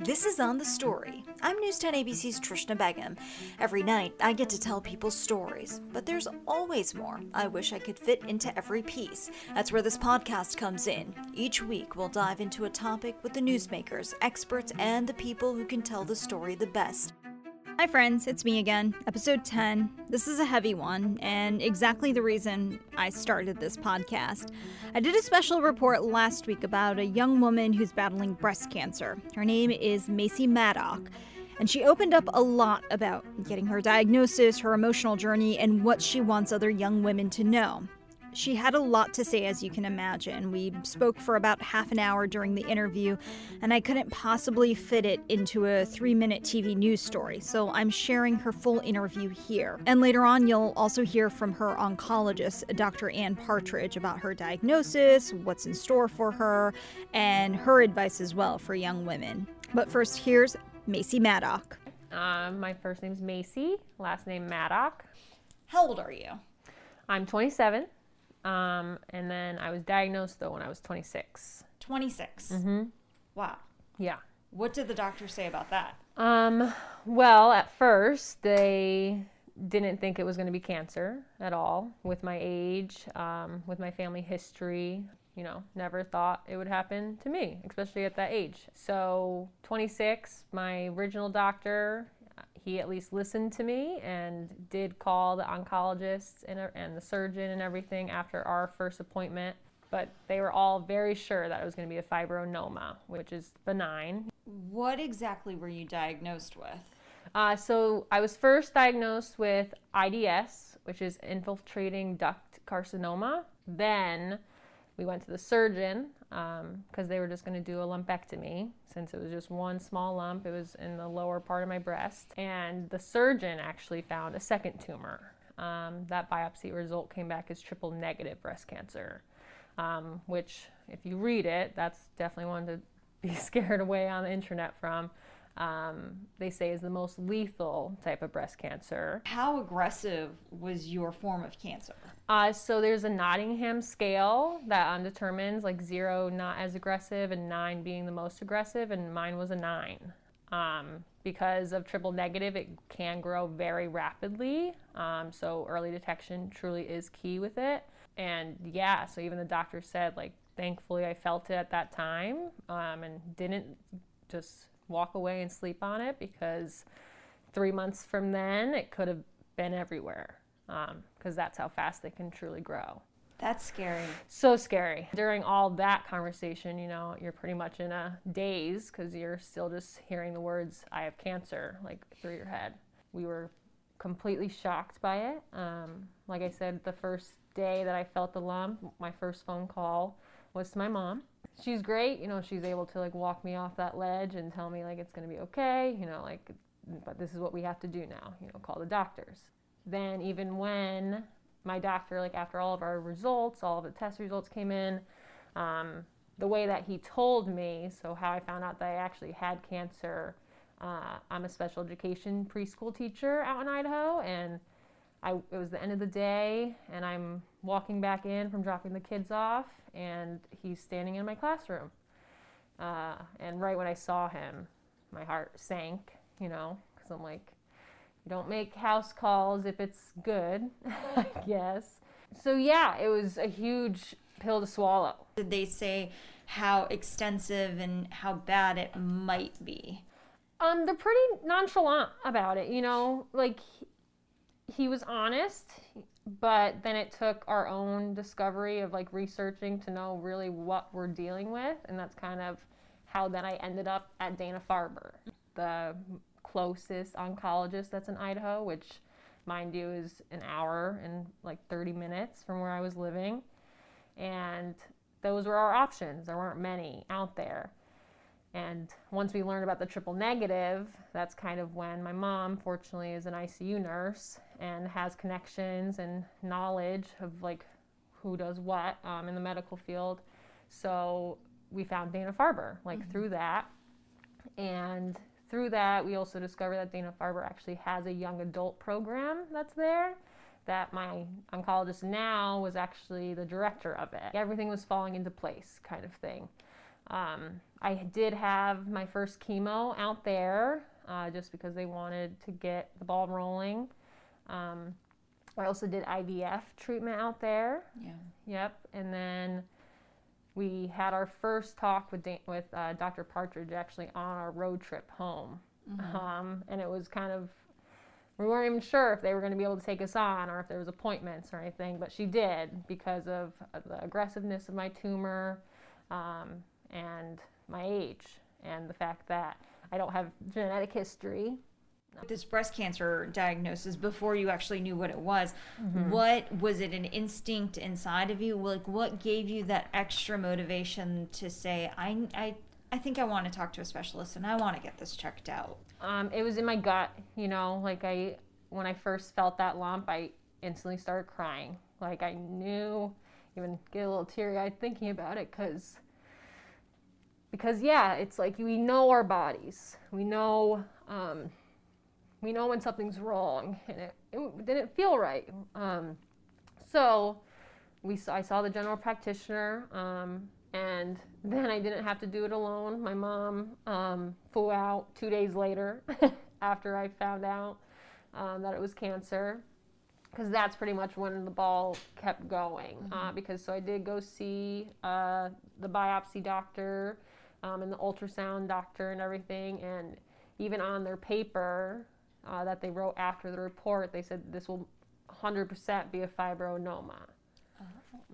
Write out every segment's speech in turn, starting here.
This is On the Story. I'm News 10 ABC's Trishna Begam. Every night, I get to tell people's stories, but there's always more. I wish I could fit into every piece. That's where this podcast comes in. Each week, we'll dive into a topic with the newsmakers, experts, and the people who can tell the story the best. Hi, friends, it's me again, episode 10. This is a heavy one, and exactly the reason I started this podcast. I did a special report last week about a young woman who's battling breast cancer. Her name is Macee Maddock, and she opened up a lot about getting her diagnosis, her emotional journey, and what she wants other young women to know. She had a lot to say, as you can imagine. We spoke for about half an hour during the interview, and I couldn't possibly fit it into a three minute TV news story, so I'm sharing her full interview here. And later on, you'll also hear from her oncologist, Dr. Ann Partridge, about her diagnosis, what's in store for her, and her advice as well for young women. But first, here's Macee Maddock. Um, my first name's Macee, last name Maddock. How old are you? I'm 27. Um, and then I was diagnosed though when I was 26. 26. Mm-hmm. Wow. Yeah. What did the doctor say about that? Um, well, at first they didn't think it was going to be cancer at all with my age, um, with my family history. You know, never thought it would happen to me, especially at that age. So, 26, my original doctor, he at least listened to me and did call the oncologist and, and the surgeon and everything after our first appointment. But they were all very sure that it was going to be a fibroadenoma, which is benign. What exactly were you diagnosed with? Uh, so I was first diagnosed with IDC, which is infiltrating duct carcinoma. Then we went to the surgeon because um, they were just going to do a lumpectomy since it was just one small lump. It was in the lower part of my breast. And the surgeon actually found a second tumor. Um, that biopsy result came back as triple negative breast cancer, um, which, if you read it, that's definitely one to be scared away on the internet from um, they say is the most lethal type of breast cancer. How aggressive was your form of cancer? Uh, so there's a Nottingham scale that um, determines like zero not as aggressive and nine being the most aggressive, and mine was a nine. Um, because of triple negative, it can grow very rapidly. Um, so early detection truly is key with it. And yeah, so even the doctor said like, thankfully I felt it at that time um, and didn't just walk away and sleep on it because three months from then it could have been everywhere because um, that's how fast they can truly grow. That's scary. So scary. During all that conversation, you know, you're pretty much in a daze because you're still just hearing the words, I have cancer, like through your head. We were completely shocked by it. Um, like I said, the first day that I felt the lump, my first phone call was to my mom she's great. You know, she's able to like walk me off that ledge and tell me like it's going to be okay. You know, like, but this is what we have to do now. You know, call the doctors. Then even when my doctor, like after all of our results, all of the test results came in, um, the way that he told me, so how I found out that I actually had cancer. Uh, I'm a special education preschool teacher out in Idaho, and I, it was the end of the day, and I'm walking back in from dropping the kids off, and he's standing in my classroom. Uh, and right when I saw him, my heart sank, you know, because I'm like, you don't make house calls if it's good, I guess. So, yeah, it was a huge pill to swallow. Did they say how extensive and how bad it might be? Um, they're pretty nonchalant about it, you know, like he was honest, but then it took our own discovery of like researching to know really what we're dealing with, and that's kind of how then I ended up at Dana Farber, the closest oncologist that's in Idaho, which mind you is an hour and like 30 minutes from where I was living. And those were our options. There weren't many out there. And once we learned about the triple negative, that's kind of when my mom, fortunately, is an ICU nurse and has connections and knowledge of like who does what um, in the medical field. So we found Dana Farber, like mm-hmm. through that. And through that, we also discovered that Dana Farber actually has a young adult program that's there. That my oncologist now was actually the director of it. Everything was falling into place, kind of thing. Um, I did have my first chemo out there uh, just because they wanted to get the ball rolling. Um, I also did IVF treatment out there. Yeah. Yep. And then we had our first talk with with uh, Dr. Partridge actually on our road trip home, um, and it was kind of we weren't even sure if they were going to be able to take us on or if there was appointments or anything, but she did because of uh, the aggressiveness of my tumor um, and my age and the fact that I don't have genetic history. This breast cancer diagnosis before you actually knew what it was, what was it an instinct inside of you? Like what gave you that extra motivation to say, I, I, I think I want to talk to a specialist and I want to get this checked out? Um, it was in my gut, you know, like I, when I first felt that lump, I instantly started crying. Like I knew, even get a little teary eyed thinking about it because, because yeah, it's like we know our bodies. We know, um, we know when something's wrong and it, it didn't feel right. Um, so we saw, I saw the general practitioner, um, and then I didn't have to do it alone. My mom um, flew out two days later after I found out um, that it was cancer, because that's pretty much when the ball kept going. Uh, because so I did go see uh, the biopsy doctor um, and the ultrasound doctor and everything, and even on their paper uh, that they wrote after the report, they said this will 100% be a fibroadenoma.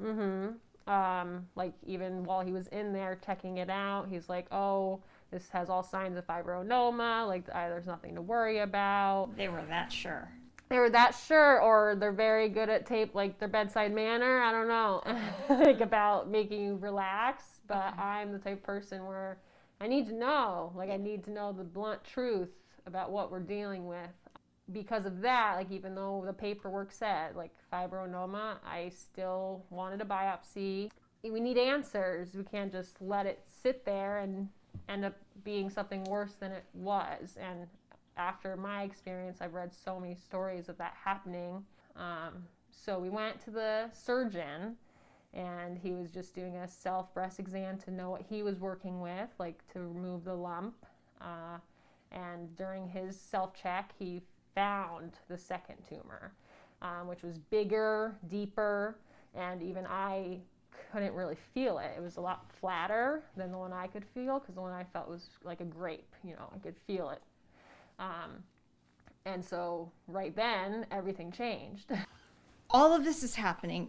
Mm-hmm. Um, like even while he was in there checking it out, he's like, "Oh, this has all signs of fibroadenoma. Like uh, there's nothing to worry about." They were that sure. They were that sure, or they're very good at tape, like their bedside manner. I don't know, like about making you relax. But I'm the type of person where I need to know, like I need to know the blunt truth about what we're dealing with. Because of that, like even though the paperwork said like fibroadenoma, I still wanted a biopsy. We need answers. We can't just let it sit there and end up being something worse than it was. And after my experience, I've read so many stories of that happening. Um, so we went to the surgeon, and he was just doing a self breast exam to know what he was working with, like to remove the lump. Uh, and during his self check, he found the second tumor, um, which was bigger, deeper, and even I couldn't really feel it. It was a lot flatter than the one I could feel because the one I felt was like a grape, you know, I could feel it. Um, and so right then, everything changed. all of this is happening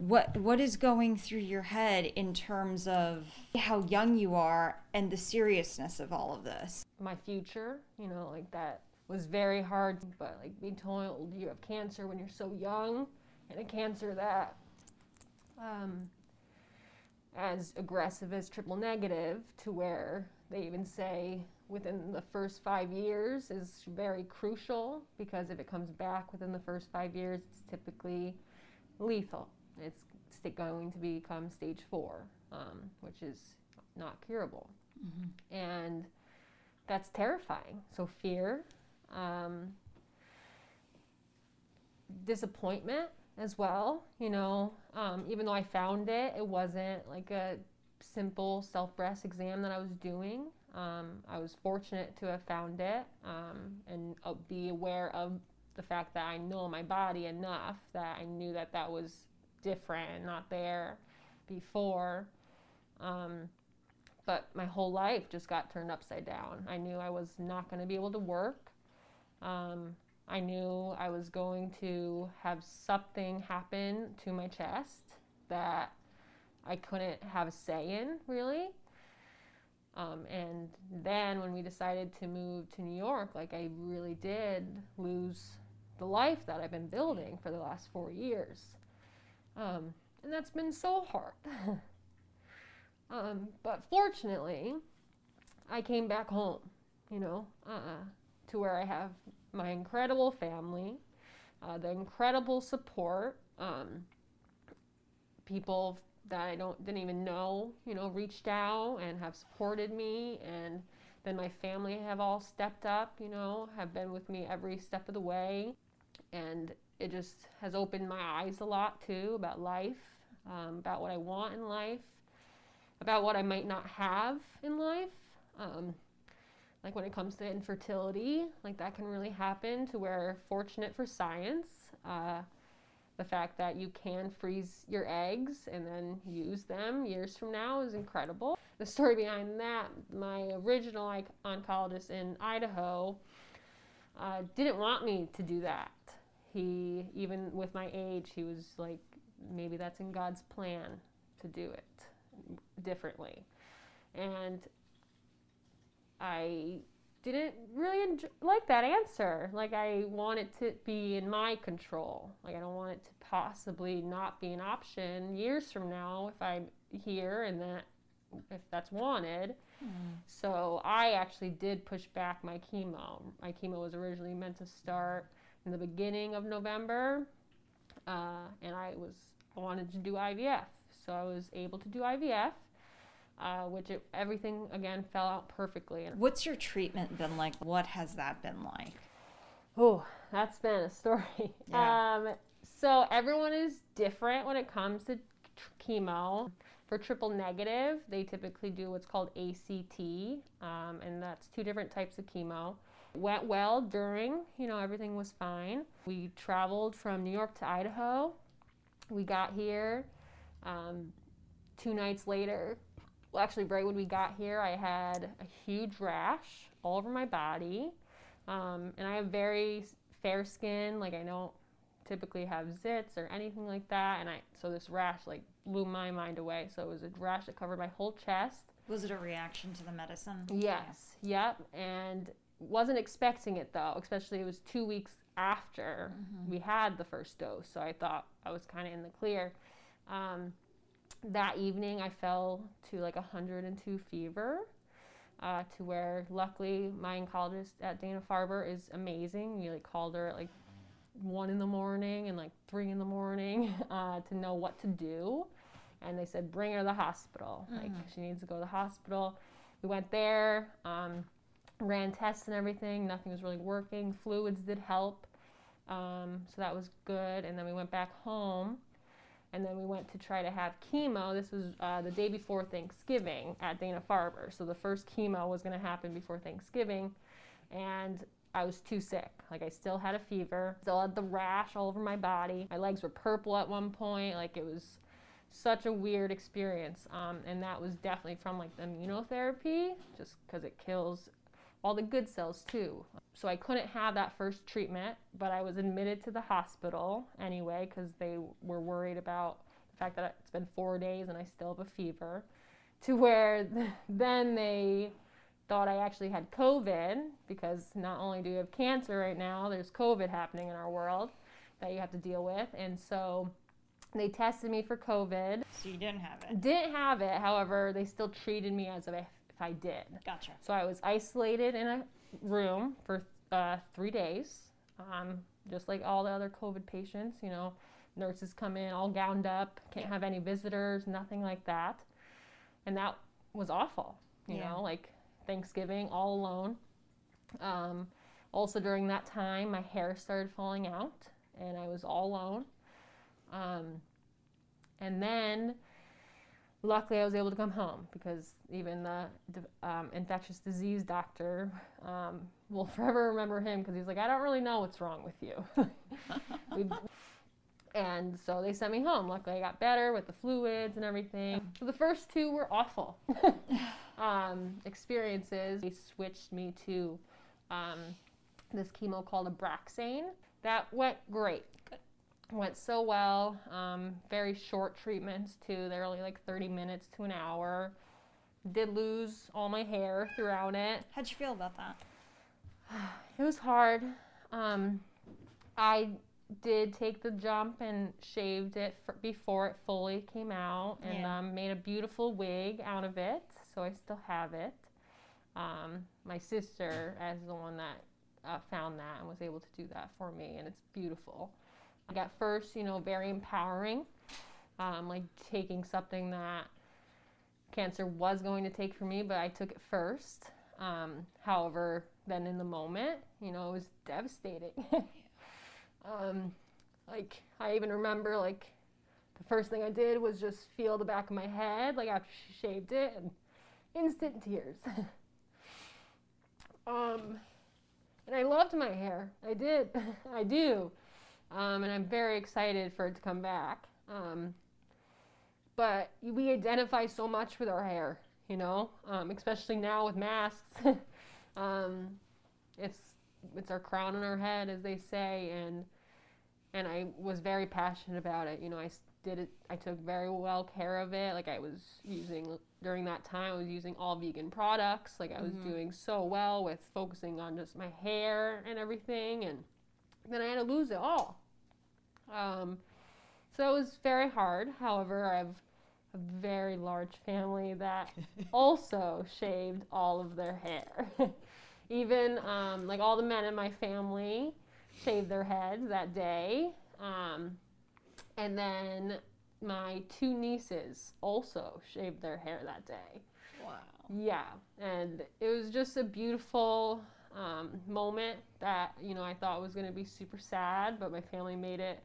what what is going through your head in terms of how young you are and the seriousness of all of this My future, you know, like that was very hard, but like being told you have cancer when you're so young, and a cancer that, um, as aggressive as triple negative, to where they even say within the first five years is very crucial because if it comes back within the first five years, it's typically lethal. It's going to become stage four, um, which is not curable. And that's terrifying. So, fear, um, disappointment as well. You know, um, even though I found it, it wasn't like a simple self breast exam that I was doing. Um, I was fortunate to have found it um, and uh, be aware of the fact that I know my body enough that I knew that that was different not there before. But my whole life just got turned upside down. I knew I was not going to be able to work. Um, I knew I was going to have something happen to my chest that I couldn't have a say in, really. Um, and then when we decided to move to New York, like I really did lose the life that I've been building for the last four years. Um, and that's been so hard. um, but fortunately, I came back home, you know, uh, to where I have my incredible family, uh, the incredible support, um, people that I don't didn't even know, you know, reached out and have supported me, and then my family have all stepped up, you know, have been with me every step of the way, and it just has opened my eyes a lot too about life, um, about what I want in life, about what I might not have in life. Um, like when it comes to infertility, like that can really happen to where fortunate for science, uh, the fact that you can freeze your eggs and then use them years from now is incredible. The story behind that, my original oncologist in Idaho uh, didn't want me to do that. He, even with my age, he was like, maybe that's in God's plan to do it differently. And I didn't really enjoy, like that answer. Like I want it to be in my control. Like I don't want it to possibly not be an option years from now if I'm here and that if that's wanted. Mm. So I actually did push back my chemo. My chemo was originally meant to start in the beginning of November, uh, and I was I wanted to do IVF. So I was able to do IVF uh, which it, everything again fell out perfectly. What's your treatment been like? What has that been like? Oh, that's been a story. Yeah. Um, so everyone is different when it comes to chemo. For triple negative, they typically do what's called ACT, um, and that's two different types of chemo. Went well during, you know, everything was fine. We traveled from New York to Idaho. We got here. Um, two nights later, well, actually, right when we got here, I had a huge rash all over my body. Um, and I have very fair skin. Like, I don't typically have zits or anything like that. And I, so this rash, like, blew my mind away. So it was a rash that covered my whole chest. Was it a reaction to the medicine? Yes. Yep. And wasn't expecting it though, especially it was two weeks after mm-hmm. we had the first dose. So I thought I was kind of in the clear. Um, that evening I fell to like 102 fever. Uh, to where luckily my oncologist at Dana Farber is amazing. We like called her at like one in the morning and like three in the morning uh, to know what to do, and they said bring her to the hospital. Mm-hmm. Like she needs to go to the hospital. We went there, um, ran tests and everything. Nothing was really working. Fluids did help, um, so that was good. And then we went back home and then we went to try to have chemo. This was uh, the day before Thanksgiving at Dana Farber. So the first chemo was going to happen before Thanksgiving, and I was too sick. Like I still had a fever, still had the rash all over my body. My legs were purple at one point. Like it was such a weird experience, um, and that was definitely from like the immunotherapy, just because it kills all the good cells too. So I couldn't have that first treatment, but I was admitted to the hospital anyway because they were worried about the fact that it's been four days and I still have a fever. To where then they thought I actually had COVID because not only do we have cancer right now, there's COVID happening in our world that you have to deal with. And so they tested me for COVID. So you didn't have it? Didn't have it. However, they still treated me as if if I did. Gotcha. So I was isolated in a room for uh, three days, um, just like all the other COVID patients. You know, nurses come in all gowned up, can't have any visitors, nothing like that. And that was awful, you yeah. know, like Thanksgiving all alone. Um, also, during that time, my hair started falling out and I was all alone. Um, and then luckily I was able to come home because even the um, infectious disease doctor um, will forever remember him because he's like, I don't really know what's wrong with you. and so they sent me home. Luckily, I got better with the fluids and everything. So the first two were awful um, experiences. They switched me to um, this chemo called Abraxane. That went great went so well. Um, very short treatments too. They're only like 30 minutes to an hour. Did lose all my hair throughout it. How'd you feel about that? it was hard. Um, I did take the jump and shaved it for, before it fully came out and yeah. um, made a beautiful wig out of it. So I still have it. Um, my sister is the one that uh, found that and was able to do that for me, and it's beautiful. Like at first, you know, very empowering, um, like taking something that cancer was going to take from me, but I took it first. Um, however, then in the moment, you know, it was devastating. um, like I even remember like the first thing I did was just feel the back of my head, like after she shaved it, and instant tears. um, and I loved my hair. I did. I do. Um, and I'm very excited for it to come back. Um, but we identify so much with our hair, you know, um, especially now with masks. um, it's it's our crown on our head, as they say, and and I was very passionate about it. You know, I did it. I took very well care of it. Like I was using during that time, I was using all vegan products. Like I was mm-hmm. doing so well with focusing on just my hair and everything, and then I had to lose it all. Um, so it was very hard. However, I've a very large family that also shaved all of their hair. Even um, like all the men in my family shaved their heads that day. Um, and then my two nieces also shaved their hair that day. Wow. Yeah. And it was just a beautiful um, moment that, you know, I thought was going to be super sad, but my family made it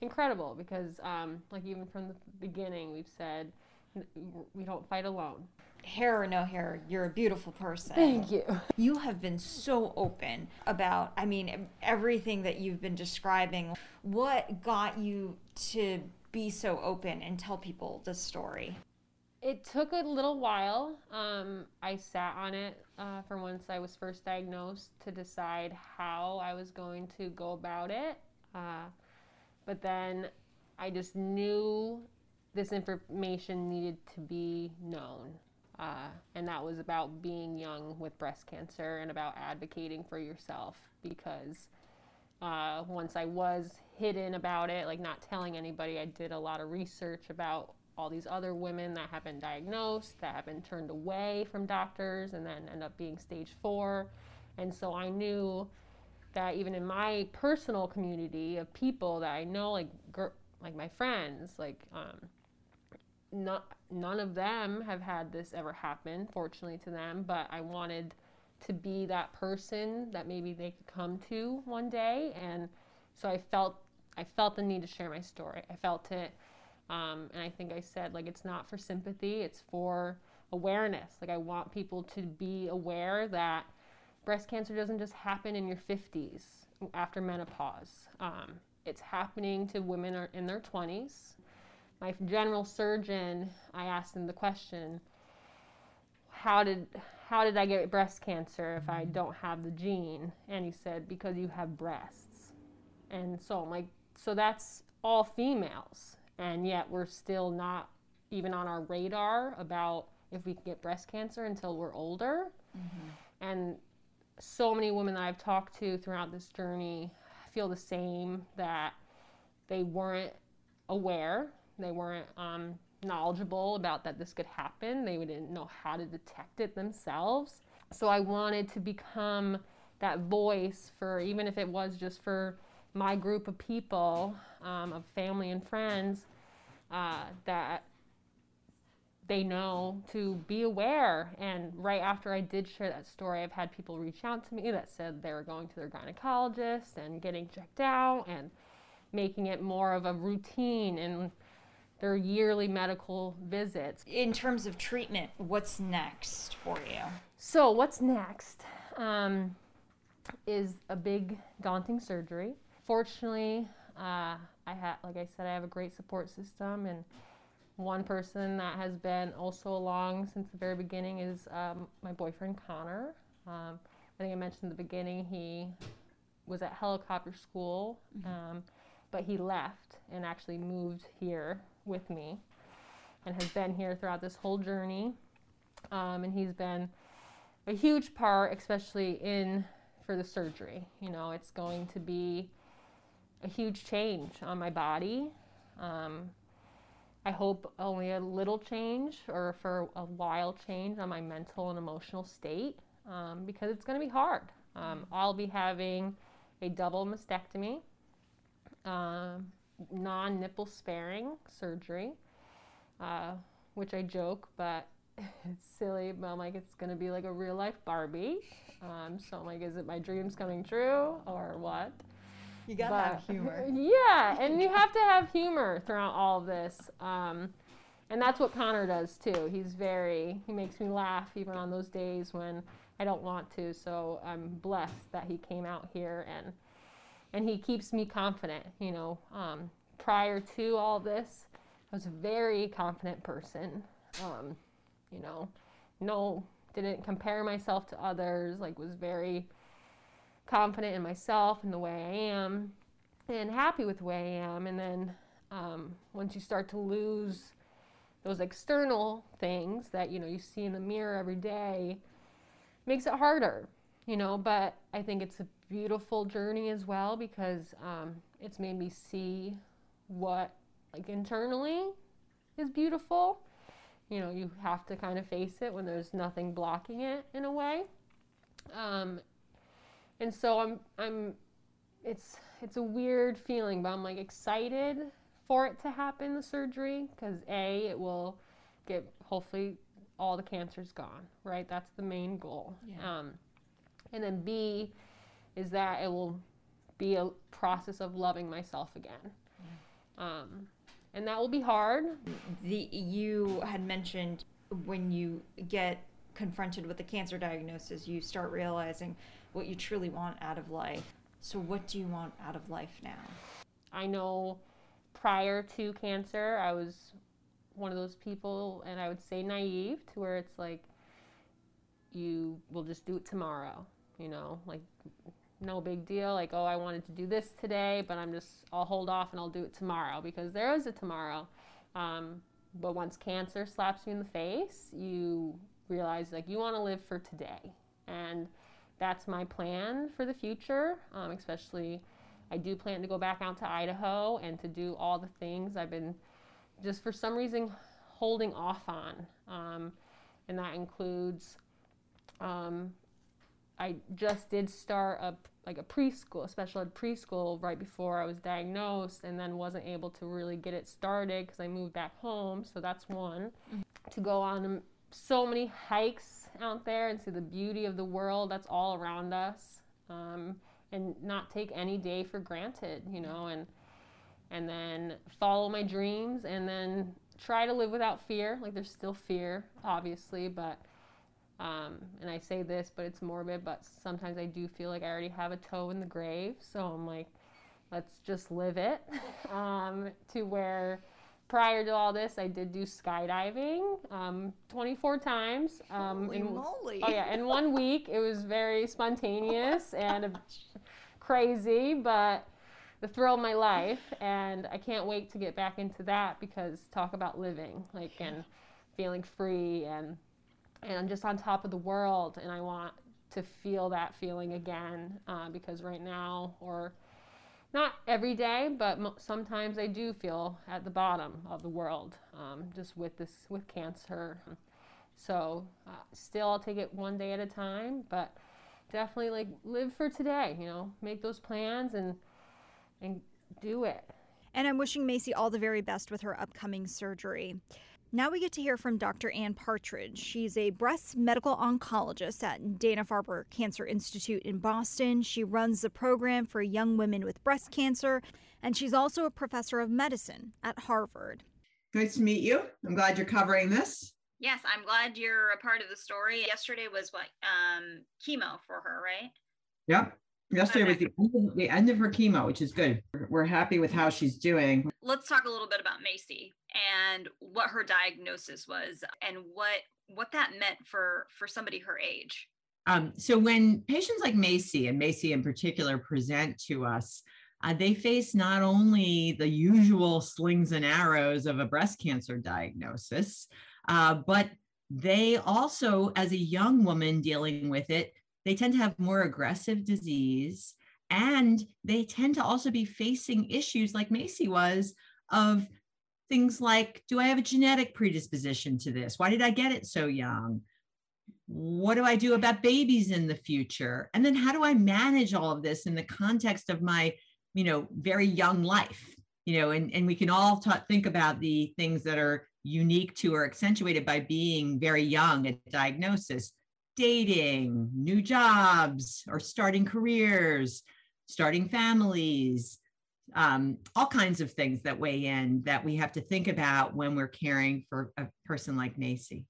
incredible because, um, like, even from the beginning, we've said we don't fight alone. Hair or no hair, you're a beautiful person. Thank you. You have been so open about, I mean, everything that you've been describing. What got you to be so open and tell people the story? It took a little while. Um, I sat on it uh, for once I was first diagnosed to decide how I was going to go about it. Uh, but then I just knew this information needed to be known. Uh, and that was about being young with breast cancer and about advocating for yourself because uh, once I was hidden about it, like not telling anybody, I did a lot of research about all these other women that have been diagnosed, that have been turned away from doctors, and then end up being stage four. And so I knew that even in my personal community of people that I know, like like my friends, like um, not none of them have had this ever happen, fortunately to them. But I wanted to be that person that maybe they could come to one day, and so I felt I felt the need to share my story. I felt it, um, and I think I said like it's not for sympathy, it's for awareness. Like I want people to be aware that breast cancer doesn't just happen in your 50s after menopause. Um, it's happening to women in their 20s. My general surgeon, I asked him the question, how did how did I get breast cancer if I don't have the gene? And he said, because you have breasts. And so I'm like, so that's all females. And yet we're still not even on our radar about if we can get breast cancer until we're older. Mm-hmm. And so many women that I've talked to throughout this journey feel the same that they weren't aware, they weren't um, knowledgeable about that this could happen, they didn't know how to detect it themselves. So I wanted to become that voice for, even if it was just for my group of people, um, of family and friends, uh, that they know to be aware. And right after I did share that story, I've had people reach out to me that said they were going to their gynecologist and getting checked out and making it more of a routine in their yearly medical visits. In terms of treatment, what's next for you? So, what's next um, is a big, daunting surgery. Fortunately, uh, I had, like I said, I have a great support system and one person that has been also along since the very beginning is um, my boyfriend Connor. Um, I think I mentioned in the beginning he was at helicopter school, mm-hmm. um, but he left and actually moved here with me and has been here throughout this whole journey. Um, and he's been a huge part, especially in for the surgery. You know, it's going to be a huge change on my body. Um, I hope only a little change or for a while change on my mental and emotional state um, because it's going to be hard. Um, I'll be having a double mastectomy, um, non nipple sparing surgery, uh, which I joke, but it's silly. But I'm like, it's going to be like a real life Barbie. Um, so I'm like, is it my dreams coming true or what? You gotta but- have humor. Yeah, and you have to have humor throughout all of this. Um, and that's what Connor does too. He's very, he makes me laugh even on those days when I don't want to. So I'm blessed that he came out here and and he keeps me confident. You know, um, prior to all this, I was a very confident person. Um, you know, no, didn't compare myself to others. Like was very confident in myself and the way I am, and happy with the way I am. And then um, once you start to lose those external things that you know you see in the mirror every day, makes it harder. You know, but I think it's a beautiful journey as well because um, it's made me see what like internally is beautiful. You know, you have to kind of face it when there's nothing blocking it in a way. Um, and so I'm I'm it's it's a weird feeling, but I'm like excited for it to happen the surgery because a it will get hopefully all the cancer's gone, right? That's the main goal. Yeah. Um, and then B is that it will be a process of loving myself again. Um, and that will be hard. The you had mentioned when you get confronted with a cancer diagnosis, you start realizing what you truly want out of life. So, what do you want out of life now? I know prior to cancer, I was one of those people, and I would say naive, to where it's like, you will just do it tomorrow, you know, like no big deal. Like, oh, I wanted to do this today, but I'm just, I'll hold off and I'll do it tomorrow because there is a tomorrow. Um, but once cancer slaps you in the face, you realize like you want to live for today. And that's my plan for the future, um, especially. I do plan to go back out to Idaho and to do all the things I've been just for some reason holding off on. Um, and that includes, um, I just did start a like a preschool, a special ed preschool right before I was diagnosed, and then wasn't able to really get it started because I moved back home. So that's one. To go on so many hikes out there and see the beauty of the world that's all around us. Um, and not take any day for granted, you know, and and then follow my dreams and then try to live without fear. Like there's still fear, obviously, but um, and I say this, but it's morbid, but sometimes I do feel like I already have a toe in the grave. So I'm like, let's just live it. um, to where prior to all this, I did do skydiving um, 24 times. Um, Holy in- moly! Oh yeah, in one week it was very spontaneous and a, crazy, but the thrill of my life, and I can't wait to get back into that because talk about living, like and feeling free and and just on top of the world, and I want to feel that feeling again uh, because right now or not every day, but mo- sometimes I do feel at the bottom of the world, um, just with this with cancer. So uh, still, I'll take it one day at a time, but definitely like live for today. You know, make those plans and and do it. And I'm wishing Macee all the very best with her upcoming surgery. Now we get to hear from Dr. Ann Partridge. She's a breast medical oncologist at Dana Farber Cancer Institute in Boston. She runs the program for young women with breast cancer, and she's also a professor of medicine at Harvard. Nice to meet you. I'm glad you're covering this. Yes, I'm glad you're a part of the story. Yesterday was what um chemo for her, right? Yep. Yesterday was the end, of, the end of her chemo, which is good. We're happy with how she's doing. Let's talk a little bit about Macee and what her diagnosis was and what what that meant for for somebody her age. Um, so when patients like Macee and Macee in particular present to us, uh, they face not only the usual slings and arrows of a breast cancer diagnosis, uh, but they also, as a young woman dealing with it, they tend to have more aggressive disease and they tend to also be facing issues like Macee was of things like do I have a genetic predisposition to this? Why did I get it so young? What do I do about babies in the future? And then how do I manage all of this in the context of my, you know, very young life? You know, and, and we can all ta- think about the things that are unique to or accentuated by being very young at diagnosis dating, new jobs, or starting careers, starting families, um, all kinds of things that weigh in that we have to think about when we're caring for a person like Macee.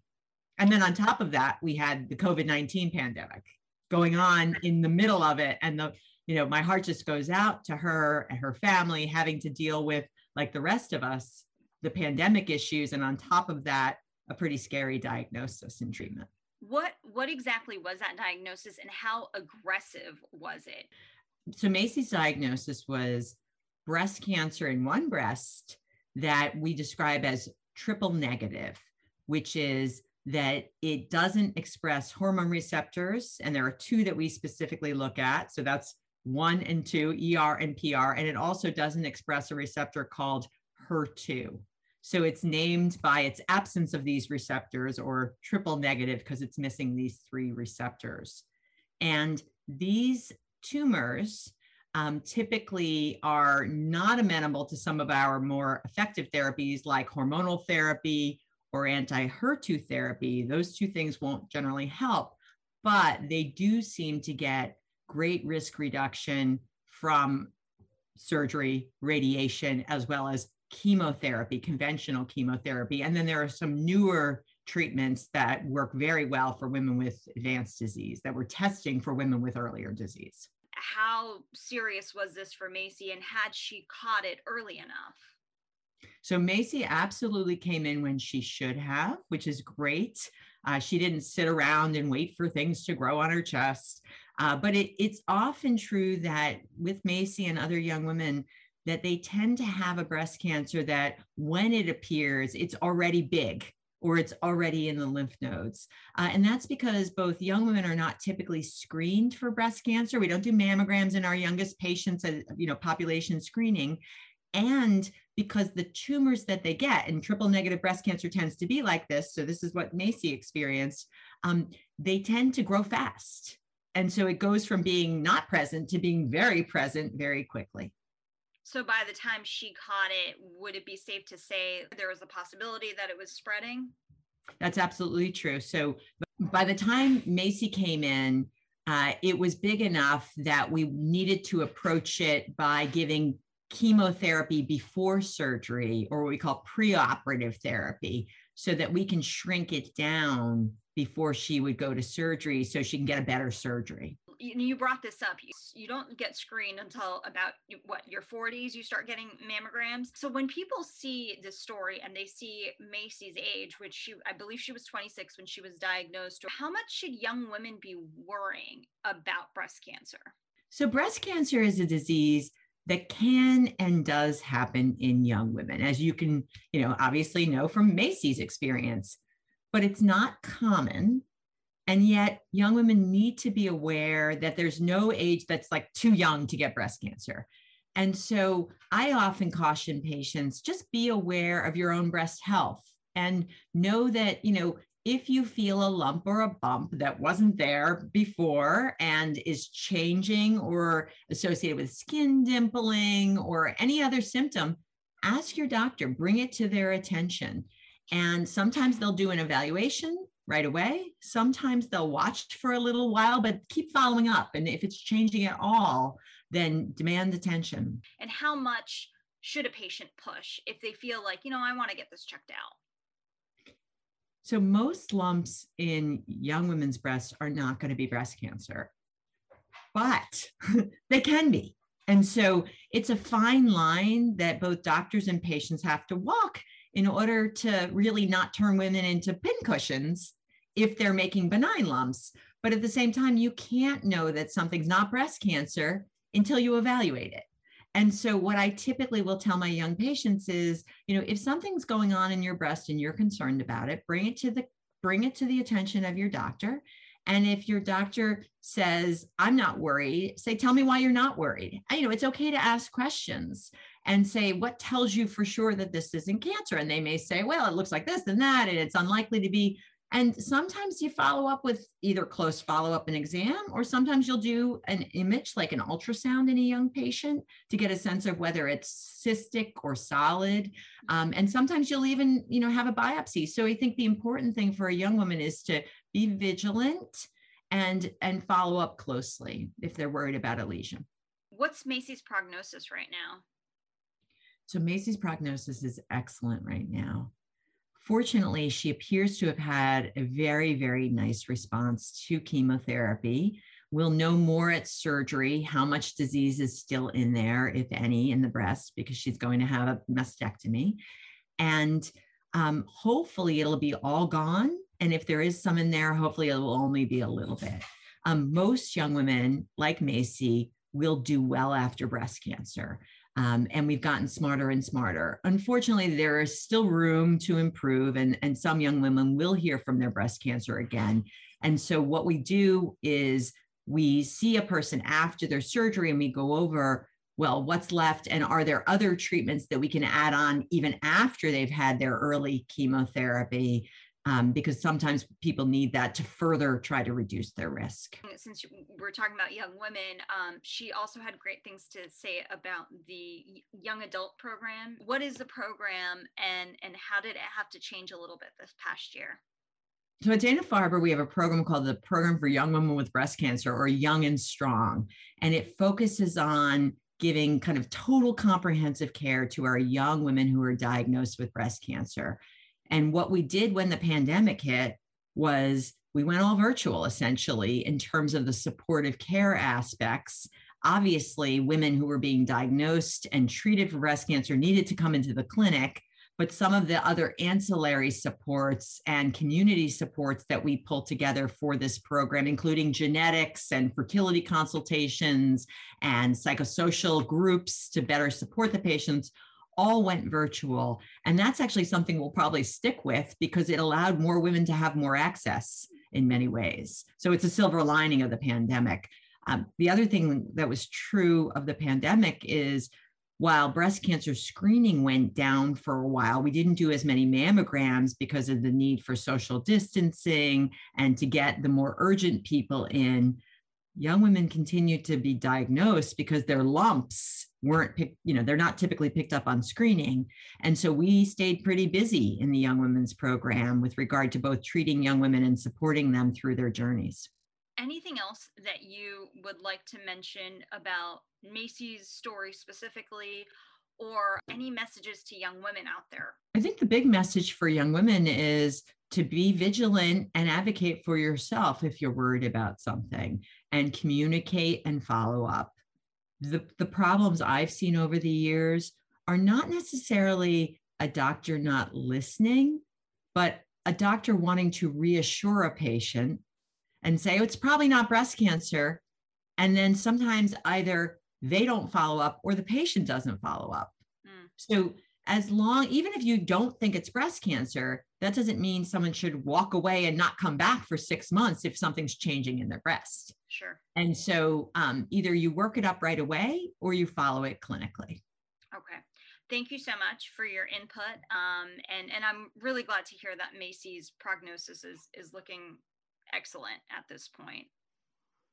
And then on top of that, we had the COVID 19 pandemic going on in the middle of it. And the, you know, my heart just goes out to her and her family having to deal with, like the rest of us, the pandemic issues. And on top of that, a pretty scary diagnosis and treatment. What what exactly was that diagnosis and how aggressive was it? So Macee's diagnosis was breast cancer in one breast that we describe as triple negative, which is that it doesn't express hormone receptors. And there are two that we specifically look at. So that's one and two, ER and PR. And it also doesn't express a receptor called HER2. So it's named by its absence of these receptors or triple negative because it's missing these three receptors. And these tumors um, typically are not amenable to some of our more effective therapies like hormonal therapy or anti HER2 therapy. Those two things won't generally help, but they do seem to get great risk reduction from surgery, radiation, as well as chemotherapy, conventional chemotherapy. And then there are some newer treatments that work very well for women with advanced disease that we're testing for women with earlier disease how serious was this for Macee and had she caught it early enough? So Macee absolutely came in when she should have, which is great. Uh, she didn't sit around and wait for things to grow on her chest. Uh, but it, it's often true that with Macee and other young women, that they tend to have a breast cancer that when it appears, it's already big or it's already in the lymph nodes. Uh, and that's because both young women are not typically screened for breast cancer. We don't do mammograms in our youngest patients at you know population screening. And because the tumors that they get, and triple negative breast cancer tends to be like this, so this is what Macee experienced, um, they tend to grow fast. And so it goes from being not present to being very present very quickly. So by the time she caught it, would it be safe to say there was a possibility that it was spreading? That's absolutely true. So by the time Macee came in, uh, it was big enough that we needed to approach it by giving chemotherapy before surgery, or what we call preoperative therapy, so that we can shrink it down before she would go to surgery so she can get a better surgery you brought this up you, don't get screened until about what your 40s you start getting mammograms? So when people see this story and they see macee's age which she i believe she was 26 when she was diagnosed how much should young women be worrying about breast cancer? So breast cancer is a disease that can and does happen in young women as you can you know obviously know from macee's experience but it's not common and yet, young women need to be aware that there's no age that's like too young to get breast cancer. And so I often caution patients just be aware of your own breast health and know that, you know, if you feel a lump or a bump that wasn't there before and is changing or associated with skin dimpling or any other symptom, ask your doctor, bring it to their attention. And sometimes they'll do an evaluation right away. Sometimes they'll watch for a little while, but keep following up. And if it's changing at all, then demand attention. And how much should a patient push if they feel like, you know, I want to get this checked out? So, most lumps in young women's breasts are not going to be breast cancer, but they can be. And so, it's a fine line that both doctors and patients have to walk in order to really not turn women into pincushions if they're making benign lumps. But at the same time, you can't know that something's not breast cancer until you evaluate it. And so, what I typically will tell my young patients is, you know, if something's going on in your breast and you're concerned about it, bring it to the bring it to the attention of your doctor. And if your doctor says, I'm not worried, say, tell me why you're not worried. you know, it's okay to ask questions and say, what tells you for sure that this isn't cancer? And they may say, well, it looks like this and that, and it's unlikely to be. And sometimes you follow up with either close follow up and exam, or sometimes you'll do an image like an ultrasound in a young patient to get a sense of whether it's cystic or solid. Um, and sometimes you'll even, you know, have a biopsy. So I think the important thing for a young woman is to be vigilant and and follow up closely if they're worried about a lesion What's Macee's prognosis right now? So Macee's prognosis is excellent right now. Fortunately, she appears to have had a very, very nice response to chemotherapy. We'll know more at surgery how much disease is still in there, if any, in the breast, because she's going to have a mastectomy. And um, hopefully, it'll be all gone. And if there is some in there, hopefully, it will only be a little bit. Um, most young women, like Macy, will do well after breast cancer. Um, and we've gotten smarter and smarter. Unfortunately, there is still room to improve, and, and some young women will hear from their breast cancer again. And so, what we do is we see a person after their surgery and we go over, well, what's left, and are there other treatments that we can add on even after they've had their early chemotherapy um, because sometimes people need that to further try to reduce their risk. Since we're talking about young women, um, she also had great things to say about the young adult program. What is the program and, and how did it have to change a little bit this past year? So at Dana Farber, we have a program called the Program for Young Women with Breast Cancer or Young and Strong. And it focuses on giving kind of total comprehensive care to our young women who are diagnosed with breast cancer. And what we did when the pandemic hit was we went all virtual essentially in terms of the supportive care aspects. Obviously, women who were being diagnosed and treated for breast cancer needed to come into the clinic, but some of the other ancillary supports and community supports that we pulled together for this program, including genetics and fertility consultations and psychosocial groups to better support the patients, all went virtual. And that's actually something we'll probably stick with because it allowed more women to have more access in many ways. So it's a silver lining of the pandemic. Um, the other thing that was true of the pandemic is while breast cancer screening went down for a while, we didn't do as many mammograms because of the need for social distancing and to get the more urgent people in young women continue to be diagnosed because their lumps weren't picked, you know, they're not typically picked up on screening. And so we stayed pretty busy in the Young Women's Program with regard to both treating young women and supporting them through their journeys. Anything else that you would like to mention about Macee's story specifically, or any messages to young women out there? I think the big message for young women is to be vigilant and advocate for yourself if you're worried about something and communicate and follow up. The, the problems I've seen over the years are not necessarily a doctor not listening, but a doctor wanting to reassure a patient and say, oh, it's probably not breast cancer. And then sometimes either they don't follow up or the patient doesn't follow up. Mm. So as long even if you don't think it's breast cancer that doesn't mean someone should walk away and not come back for six months if something's changing in their breast sure. And so um, either you work it up right away or you follow it clinically. Okay. Thank you so much for your input um, and and i'm really glad to hear that macee's prognosis is is looking excellent at this point.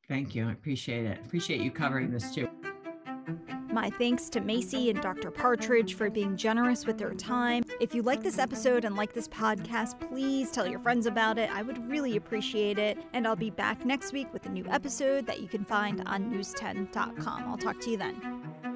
Thank you. I appreciate it. Appreciate you covering this too my thanks to Macee and Dr. Partridge for being generous with their time. If you like this episode and like this podcast, please tell your friends about it. I would really appreciate it. And I'll be back next week with a new episode that you can find on news10.com. I'll talk to you then.